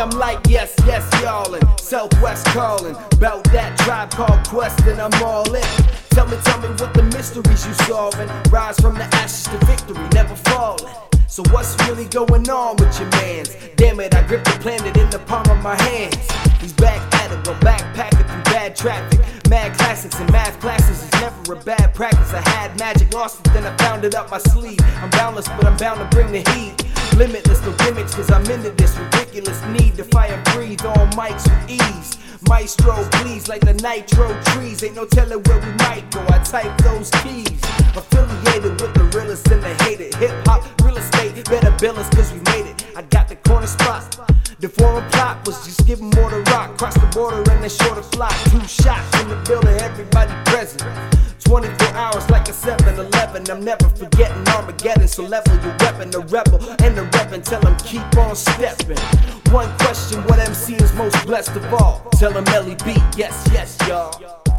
I'm like, yes, yes, y'all, and Southwest calling. Bout that tribe called Quest, and I'm all in. Tell me, tell me what the mysteries you solving. Rise from the ashes to victory, never falling. So what's really going on with your mans? Damn it, I grip the planet in the palm of my hands. He's back at it, we're backpacking through bad traffic. Mad classics and math classes is never a bad practice. I had magic, lost it, then I found it up my sleeve. I'm boundless, but I'm bound to bring the heat. Limitless, no gimmicks, cause I'm into this ridiculous need to fire breathe on mics with ease. Maestro, please, like the nitro trees. Ain't no telling where we might go. I type those keys. Affiliated with the realest and the hated. Hip hop, real estate, better us cause we made it. I got the corner spot. The foreign plot was just giving more to rock. Cross the border and they shorter fly. Two shots 24 hours like a 7 Eleven. I'm never forgetting Armageddon. So level your weapon, the rebel and the reverend. Tell them keep on stepping. One question what MC is most blessed of all? Tell them Ellie B, yes, yes, y'all.